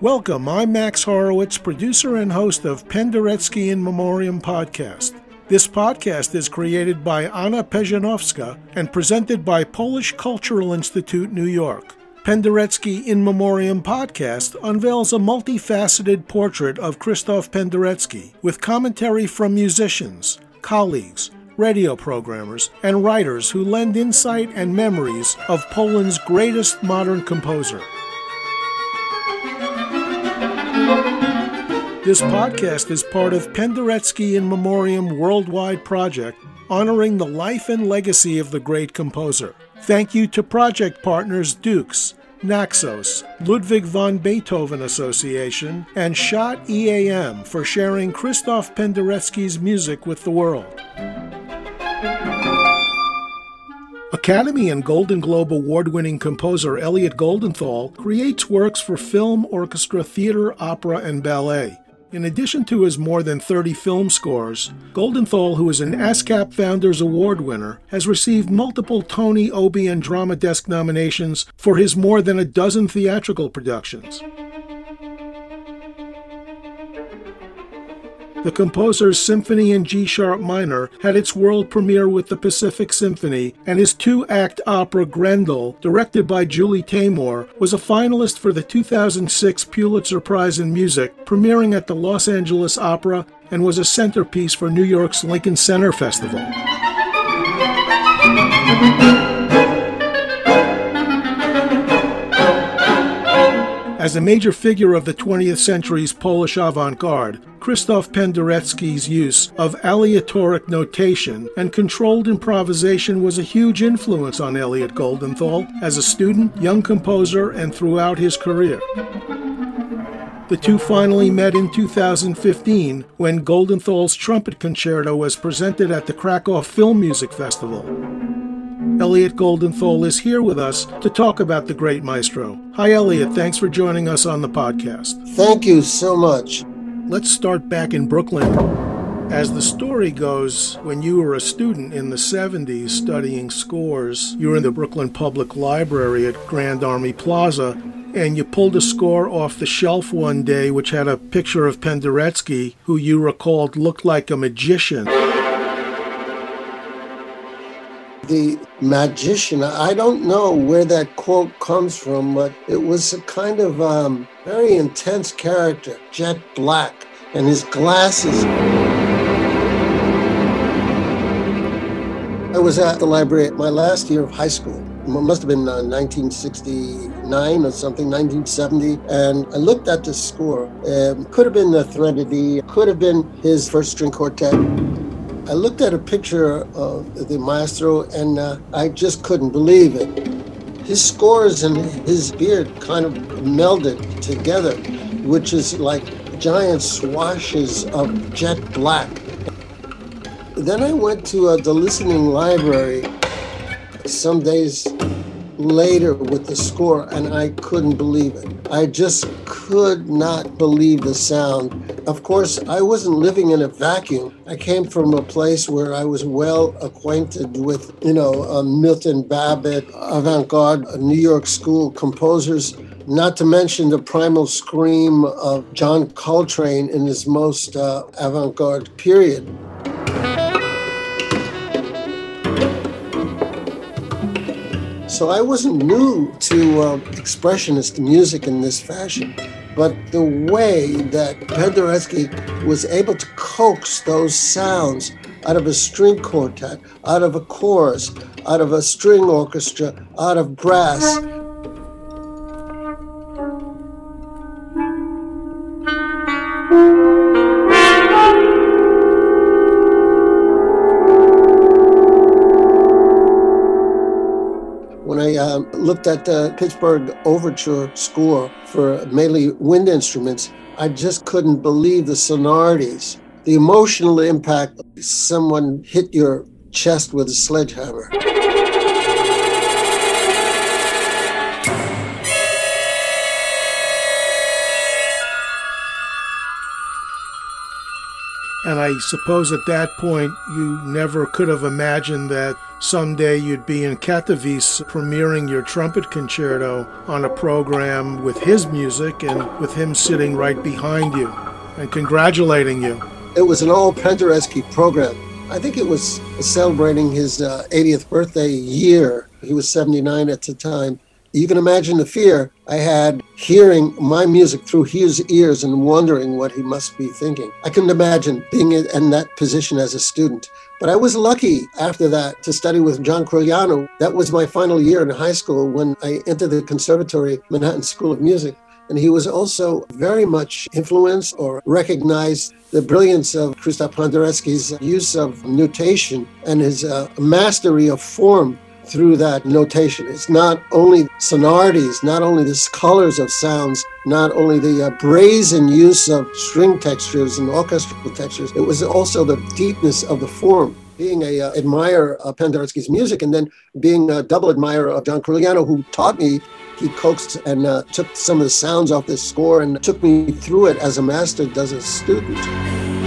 Welcome, I'm Max Horowitz, producer and host of Penderecki in Memoriam podcast. This podcast is created by Anna Pejanowska and presented by Polish Cultural Institute, New York. Penderecki in Memoriam podcast unveils a multifaceted portrait of Krzysztof Penderecki with commentary from musicians, colleagues, radio programmers, and writers who lend insight and memories of Poland's greatest modern composer. This podcast is part of Penderecki in Memoriam Worldwide Project, honoring the life and legacy of the great composer. Thank you to project partners DUX, Naxos, Ludwig von Beethoven Association, and Schott EAM for sharing Christoph Penderecki's music with the world. Academy and Golden Globe award winning composer Elliot Goldenthal creates works for film, orchestra, theater, opera, and ballet. In addition to his more than 30 film scores, Goldenthal, who is an ASCAP Founders Award winner, has received multiple Tony, Obie, and Drama Desk nominations for his more than a dozen theatrical productions. The composer's Symphony in G sharp minor had its world premiere with the Pacific Symphony, and his two act opera Grendel, directed by Julie Taymor, was a finalist for the 2006 Pulitzer Prize in Music, premiering at the Los Angeles Opera, and was a centerpiece for New York's Lincoln Center Festival. As a major figure of the 20th century's Polish avant garde, Krzysztof Penderecki's use of aleatoric notation and controlled improvisation was a huge influence on Elliot Goldenthal as a student, young composer, and throughout his career. The two finally met in 2015 when Goldenthal's trumpet concerto was presented at the Krakow Film Music Festival. Elliot Goldenthal is here with us to talk about the great maestro. Hi, Elliot. Thanks for joining us on the podcast. Thank you so much. Let's start back in Brooklyn. As the story goes, when you were a student in the 70s studying scores, you were in the Brooklyn Public Library at Grand Army Plaza, and you pulled a score off the shelf one day which had a picture of Penderecki, who you recalled looked like a magician the magician. I don't know where that quote comes from, but it was a kind of um, very intense character, jet black, and his glasses. I was at the library at my last year of high school. It must have been uh, 1969 or something, 1970. And I looked at the score. Um, could have been the Threnody, could have been his first string quartet. I looked at a picture of the maestro and uh, I just couldn't believe it. His scores and his beard kind of melded together, which is like giant swashes of jet black. Then I went to uh, the listening library some days later with the score, and I couldn't believe it. I just could not believe the sound. Of course, I wasn't living in a vacuum. I came from a place where I was well acquainted with, you know, uh, Milton Babbitt, avant garde, New York school composers, not to mention the primal scream of John Coltrane in his most uh, avant garde period. So I wasn't new to uh, expressionist music in this fashion, but the way that Penderecki was able to coax those sounds out of a string quartet, out of a chorus, out of a string orchestra, out of brass, looked at the uh, Pittsburgh Overture score for mainly wind instruments, I just couldn't believe the sonorities, the emotional impact. Someone hit your chest with a sledgehammer. And I suppose at that point you never could have imagined that someday you'd be in Katowice premiering your trumpet concerto on a program with his music and with him sitting right behind you and congratulating you. It was an all Penderecki program. I think it was celebrating his uh, 80th birthday year. He was 79 at the time. You can imagine the fear I had hearing my music through his ears and wondering what he must be thinking. I couldn't imagine being in that position as a student. But I was lucky after that to study with John Corigliano. That was my final year in high school when I entered the Conservatory, Manhattan School of Music. And he was also very much influenced or recognized the brilliance of Christoph Penderecki's use of notation and his uh, mastery of form through that notation. It's not only sonorities, not only the colors of sounds, not only the uh, brazen use of string textures and orchestral textures, it was also the deepness of the form. Being a uh, admirer of Penderecki's music and then being a double admirer of John Corigliano, who taught me, he coaxed and uh, took some of the sounds off this score and took me through it as a master does a student.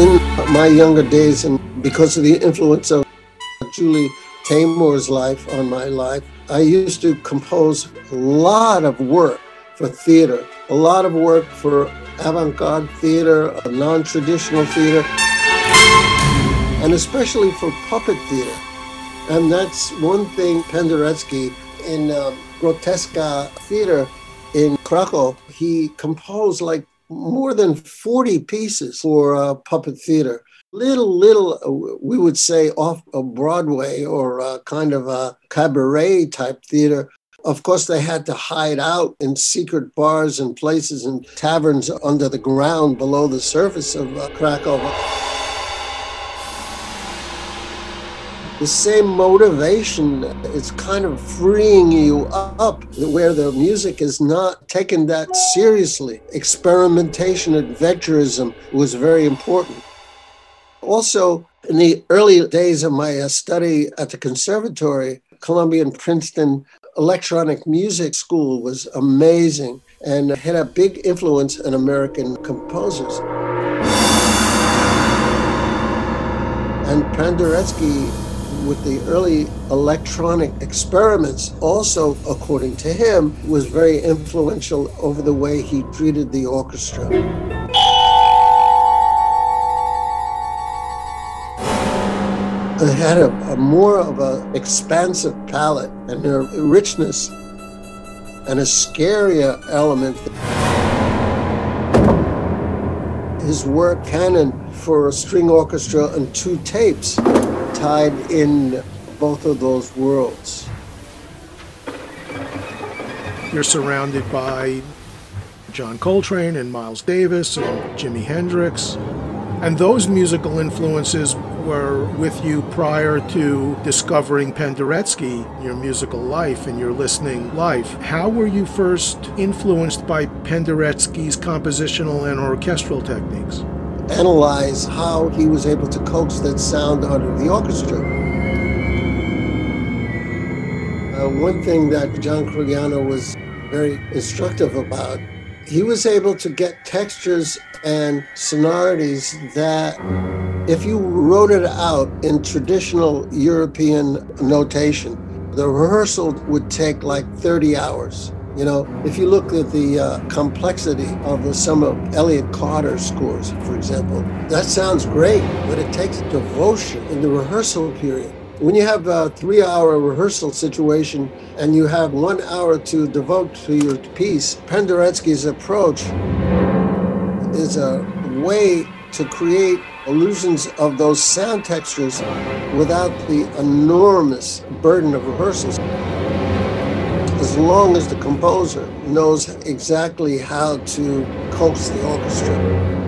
In my younger days, and because of the influence of Julie Taymor's life on my life, I used to compose a lot of work for theater, a lot of work for avant garde theater, non traditional theater, and especially for puppet theater. And that's one thing Penderecki in um, Groteska Theater in Krakow, he composed like more than 40 pieces for uh, puppet theater. Little, little, we would say off of Broadway or uh, kind of a cabaret type theater. Of course, they had to hide out in secret bars and places and taverns under the ground below the surface of uh, Krakow. The same motivation is kind of freeing you up where the music is not taken that seriously. Experimentation, adventurism was very important. Also, in the early days of my uh, study at the conservatory, Columbia and Princeton Electronic Music School was amazing and had a big influence on American composers. And Penderecki with the early electronic experiments, also, according to him, was very influential over the way he treated the orchestra. It had a, a more of an expansive palette and a richness and a scarier element. His work canon for a string orchestra and two tapes tied in both of those worlds. You're surrounded by John Coltrane and Miles Davis and Jimi Hendrix. And those musical influences were with you prior to discovering Penderecki, your musical life and your listening life. How were you first influenced by Penderecki's compositional and orchestral techniques? Analyze how he was able to coax that sound out of the orchestra. Uh, one thing that John Corigliano was very instructive about, he was able to get textures and sonorities that if you wrote it out in traditional European notation, the rehearsal would take like 30 hours. You know, if you look at the uh, complexity of the, some of Elliott Carter's scores, for example, that sounds great, but it takes devotion in the rehearsal period. When you have a three hour rehearsal situation and you have one hour to devote to your piece, Penderecki's approach is a way to create illusions of those sound textures without the enormous burden of rehearsals long as the composer knows exactly how to coax the orchestra.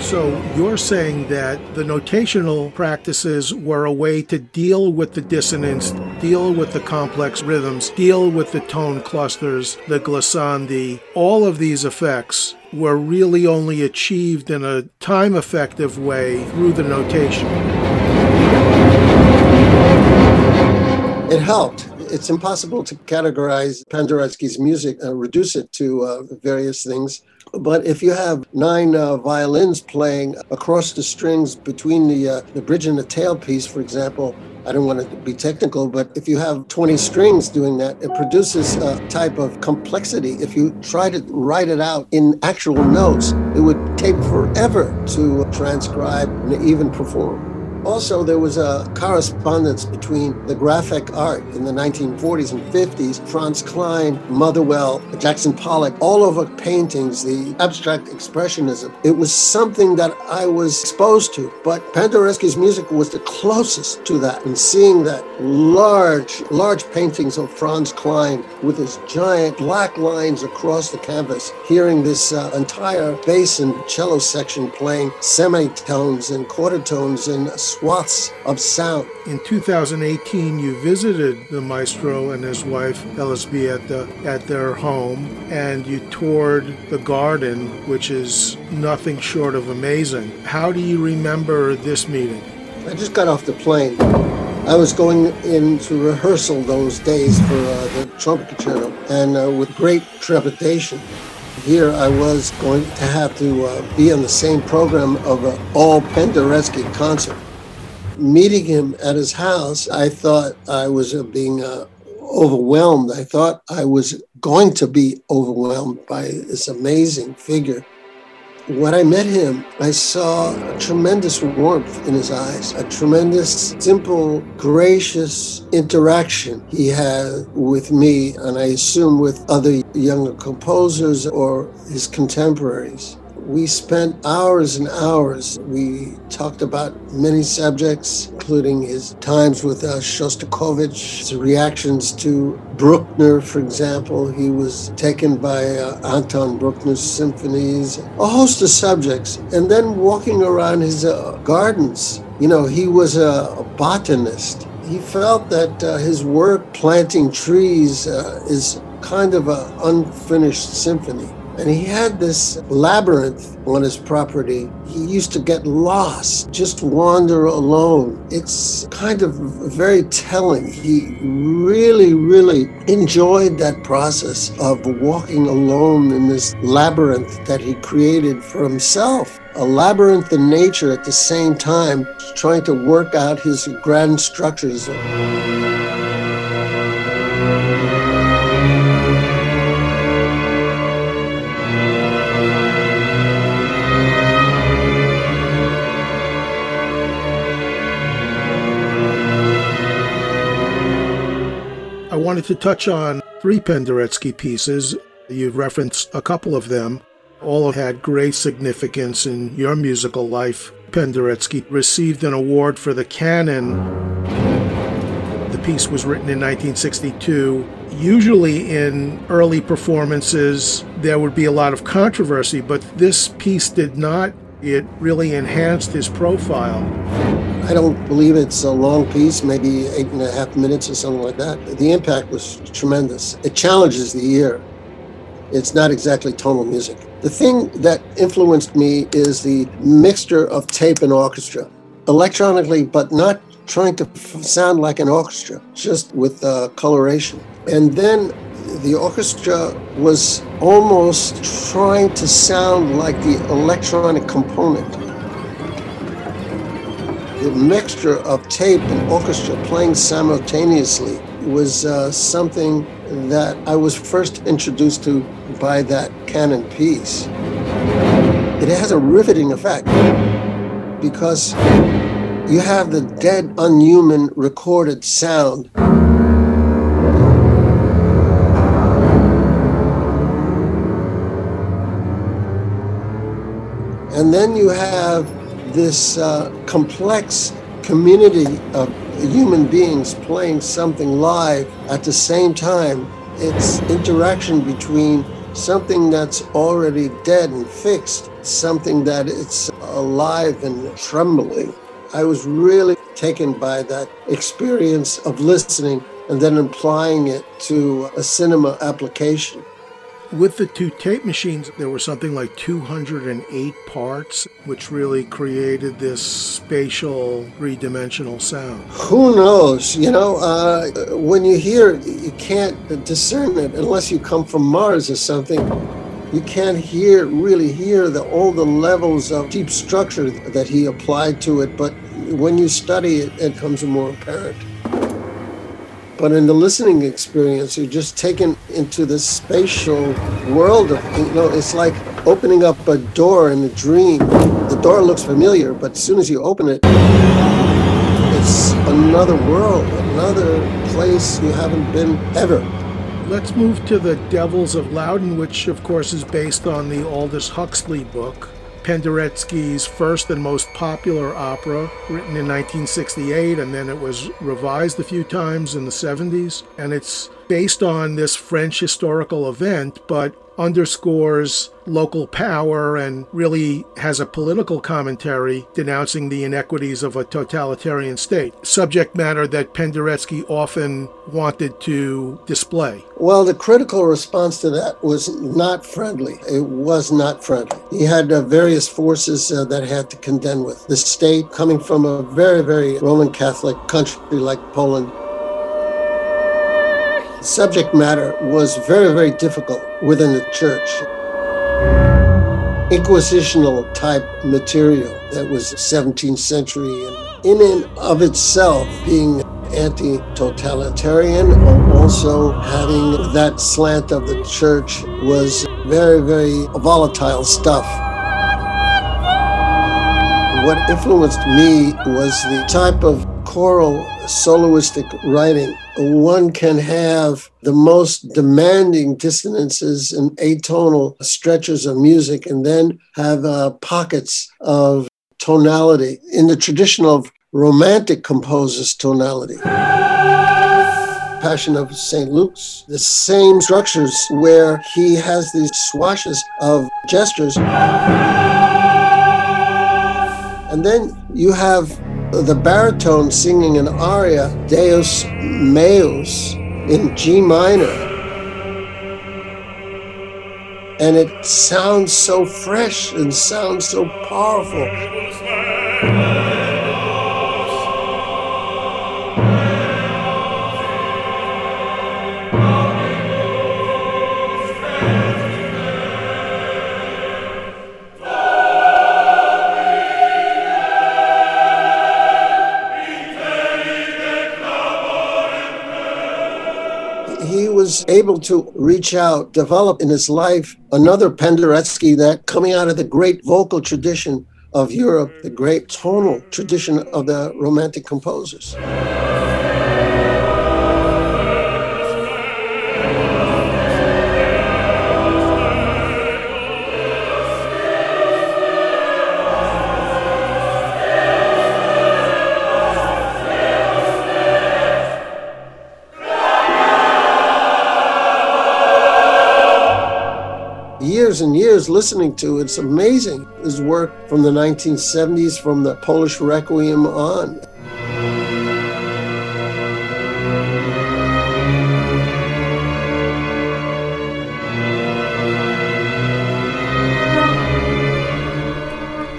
So you're saying that the notational practices were a way to deal with the dissonance, deal with the complex rhythms, deal with the tone clusters, the glissandi. All of these effects were really only achieved in a time effective way through the notation. It helped. it's impossible to categorize Penderecki's music, uh, reduce it to uh, various things. But if you have nine uh, violins playing across the strings between the uh, the bridge and the tailpiece, for example, I don't want to be technical, but if you have 20 strings doing that, it produces a type of complexity. If you try to write it out in actual notes, it would take forever to transcribe and even perform. Also, there was a correspondence between the graphic art in the 1940s and 50s, Franz Kline, Motherwell, Jackson Pollock, all over paintings, the abstract expressionism. It was something that I was exposed to, but Penderecki's music was the closest to that. And seeing that large, large paintings of Franz Kline with his giant black lines across the canvas, hearing this uh, entire bass and cello section playing semitones and quarter tones and swaths of sound. In 2018, you visited the maestro and his wife Elisabetta at their home, and you toured the garden, which is nothing short of amazing. How do you remember this meeting? I just got off the plane. I was going into rehearsal those days for uh, the trumpet concerto, and uh, with great trepidation, here I was going to have to uh, be on the same program of an all Penderecki concert meeting him at his house, I thought I was uh, being uh, overwhelmed. I thought I was going to be overwhelmed by this amazing figure. When I met him, I saw a tremendous warmth in his eyes, a tremendous, simple, gracious interaction he had with me, and I assume with other younger composers or his contemporaries. We spent hours and hours. We talked about many subjects, including his times with uh, Shostakovich, his reactions to Bruckner, for example. He was taken by uh, Anton Bruckner's symphonies, a host of subjects. And then walking around his uh, gardens, you know, he was a, a botanist. He felt that uh, his work planting trees uh, is kind of an unfinished symphony. And he had this labyrinth on his property. He used to get lost, just wander alone. It's kind of very telling. He really, really enjoyed that process of walking alone in this labyrinth that he created for himself. A labyrinth in nature at the same time, trying to work out his grand structures. Wanted to touch on three Penderecki pieces. You've referenced a couple of them. All had great significance in your musical life. Penderecki received an award for the canon. The piece was written in 1962. Usually, in early performances, there would be a lot of controversy, but this piece did not. It really enhanced his profile. I don't believe it's a long piece, maybe eight and a half minutes or something like that. The impact was tremendous. It challenges the ear. It's not exactly tonal music. The thing that influenced me is the mixture of tape and orchestra, electronically, but not trying to sound like an orchestra, just with uh, coloration. And then the orchestra was almost trying to sound like the electronic component mixture of tape and orchestra playing simultaneously was uh, something that I was first introduced to by that canon piece. It has a riveting effect because you have the dead, unhuman recorded sound. And then you have this uh, complex community of human beings playing something live at the same time. It's interaction between something that's already dead and fixed, something that it's alive and trembling. I was really taken by that experience of listening and then applying it to a cinema application. With the two tape machines, there were something like 208 parts, which really created this spatial, three dimensional sound. Who knows? You know, uh, when you hear it, you can't discern it unless you come from Mars or something. You can't hear, really hear the, all the levels of deep structure that he applied to it, but when you study it, it comes more apparent. But in the listening experience, you're just taken into this spatial world of, you know, it's like opening up a door in a dream. The door looks familiar, but as soon as you open it, it's another world, another place you haven't been ever. Let's move to The Devils of Loudun, which, of course, is based on the Aldous Huxley book. Penderecki's first and most popular opera, written in 1968, and then it was revised a few times in the 70s. And it's based on this French historical event, but underscores local power and really has a political commentary denouncing the inequities of a totalitarian state. Subject matter that Penderecki often wanted to display. Well, the critical response to that was not friendly. It was not friendly. He had uh, various forces uh, that had to contend with. The state, coming from a very, very Roman Catholic country like Poland, subject matter was very, very difficult within the church. Inquisitional type material that was 17th century and in and of itself being anti-totalitarian or also having that slant of the church was very, very volatile stuff. What influenced me was the type of choral soloistic writing one can have the most demanding dissonances and atonal stretches of music and then have uh, pockets of tonality. In the tradition of romantic composers tonality. Passion of st luke's the same structures where he has these swashes of gestures. And then you have the baritone singing an aria, Deus Meus, in G minor. And it sounds so fresh and sounds so powerful. Was able to reach out, develop in his life another Penderecki that coming out of the great vocal tradition of Europe, the great tonal tradition of the Romantic composers. Years listening to. It's amazing. His work from the 1970s, from the Polish Requiem on.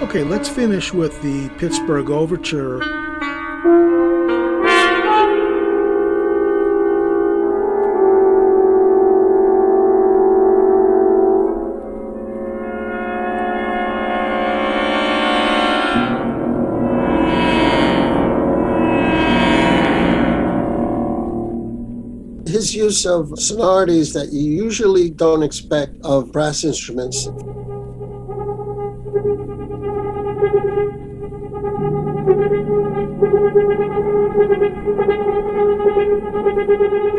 Okay, let's finish with the Pittsburgh Overture. Of sonorities that you usually don't expect of brass instruments.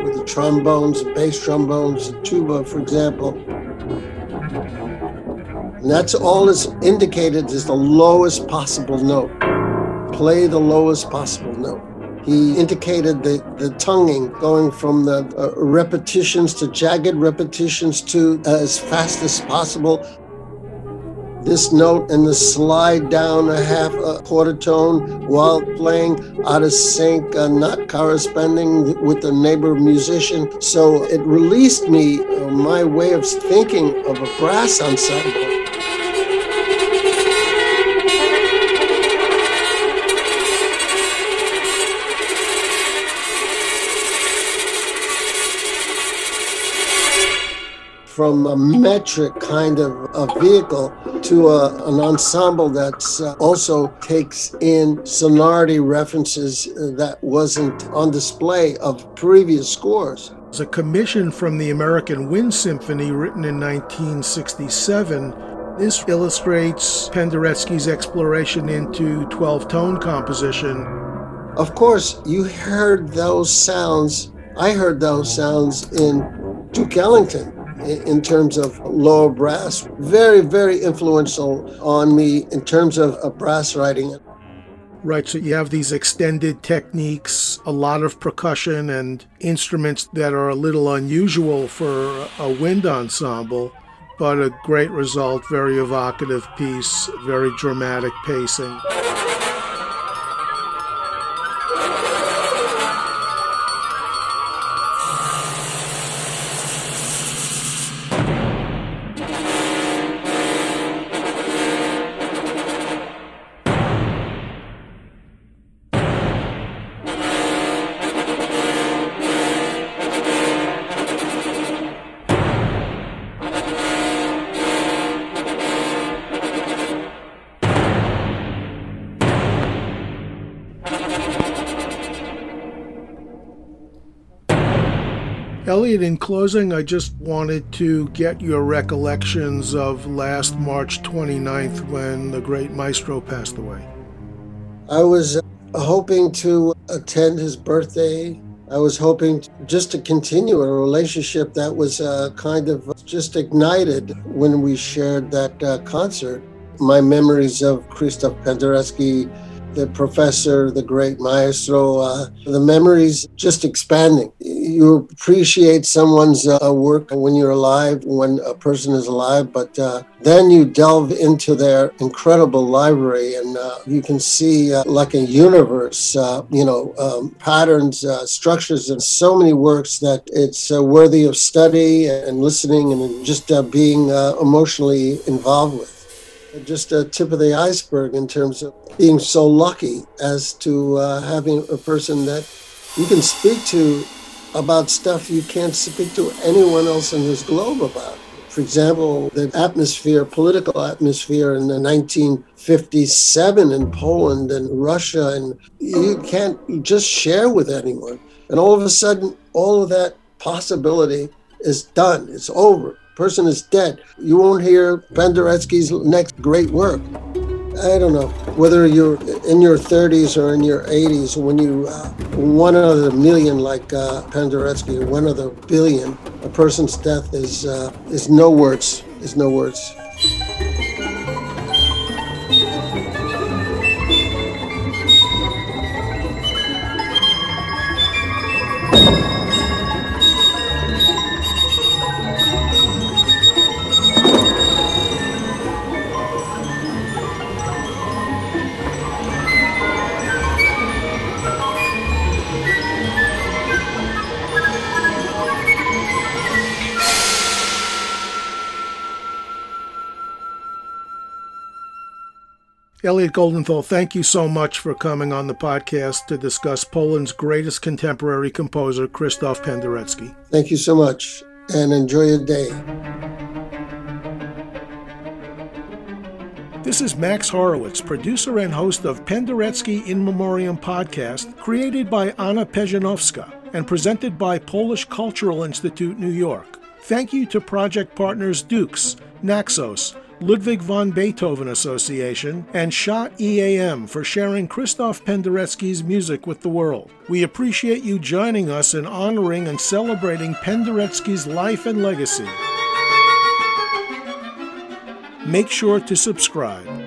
With the trombones, bass trombones, the tuba, for example. And that's all is indicated is the lowest possible note. Play the lowest possible note. He indicated the, the tonguing going from the uh, repetitions to jagged repetitions to uh, as fast as possible. this note and the slide down a half a quarter tone while playing out of sync, uh, not corresponding with the neighbor musician. So it released me uh, my way of thinking of a brass ensemble. From a metric kind of a vehicle to a, an ensemble that uh, also takes in sonority references that wasn't on display of previous scores. It's a commission from the American Wind Symphony written in 1967. This illustrates Penderecki's exploration into 12 tone composition. Of course, you heard those sounds. I heard those sounds in Duke Ellington in terms of lower brass. Very, very influential on me in terms of, brass writing. Right, so you have these extended techniques, a lot of percussion and instruments that are a little unusual for a wind ensemble, but a great result, very evocative piece, very dramatic pacing. Elliot, in closing, I just wanted to get your recollections of last March 29th when the great maestro passed away. I was uh, hoping to attend his birthday. I was hoping just to continue a relationship that was uh, kind of just ignited when we shared that uh, concert. My memories of Krzysztof Penderecki the professor, the great maestro, uh, the memories just expanding. You appreciate someone's uh, work when you're alive, when a person is alive, but uh, then you delve into their incredible library and uh, you can see uh, like a universe, uh, you know, um, patterns, structures, and so many works that it's worthy of study and listening and just being emotionally involved with just a tip of the iceberg in terms of being so lucky as to uh, having a person that you can speak to about stuff you can't speak to anyone else in this globe about. For example, the atmosphere, political atmosphere in the 1957 in Poland and Russia, and you can't just share with anyone. And all of a sudden, all of that possibility is done. It's over person is dead. You won't hear Penderecki's next great work. I don't know whether you're in your 30s or in your 80s. When you uh, one of the million like uh, Penderecki, one of the billion, a person's death is uh, is no words. Is no words. Elliot Goldenthal, thank you so much for coming on the podcast to discuss Poland's greatest contemporary composer, Krzysztof Penderecki. Thank you so much, and enjoy your day. This is Max Horowitz, producer and host of Penderecki in Memoriam podcast, created by Anna Pejanowska and presented by Polish Cultural Institute, New York. Thank you to project partners DUX, Naxos, Ludwig von Beethoven Association, and Schott EAM for sharing Christoph Penderecki's music with the world. We appreciate you joining us in honoring and celebrating Penderecki's life and legacy. Make sure to subscribe.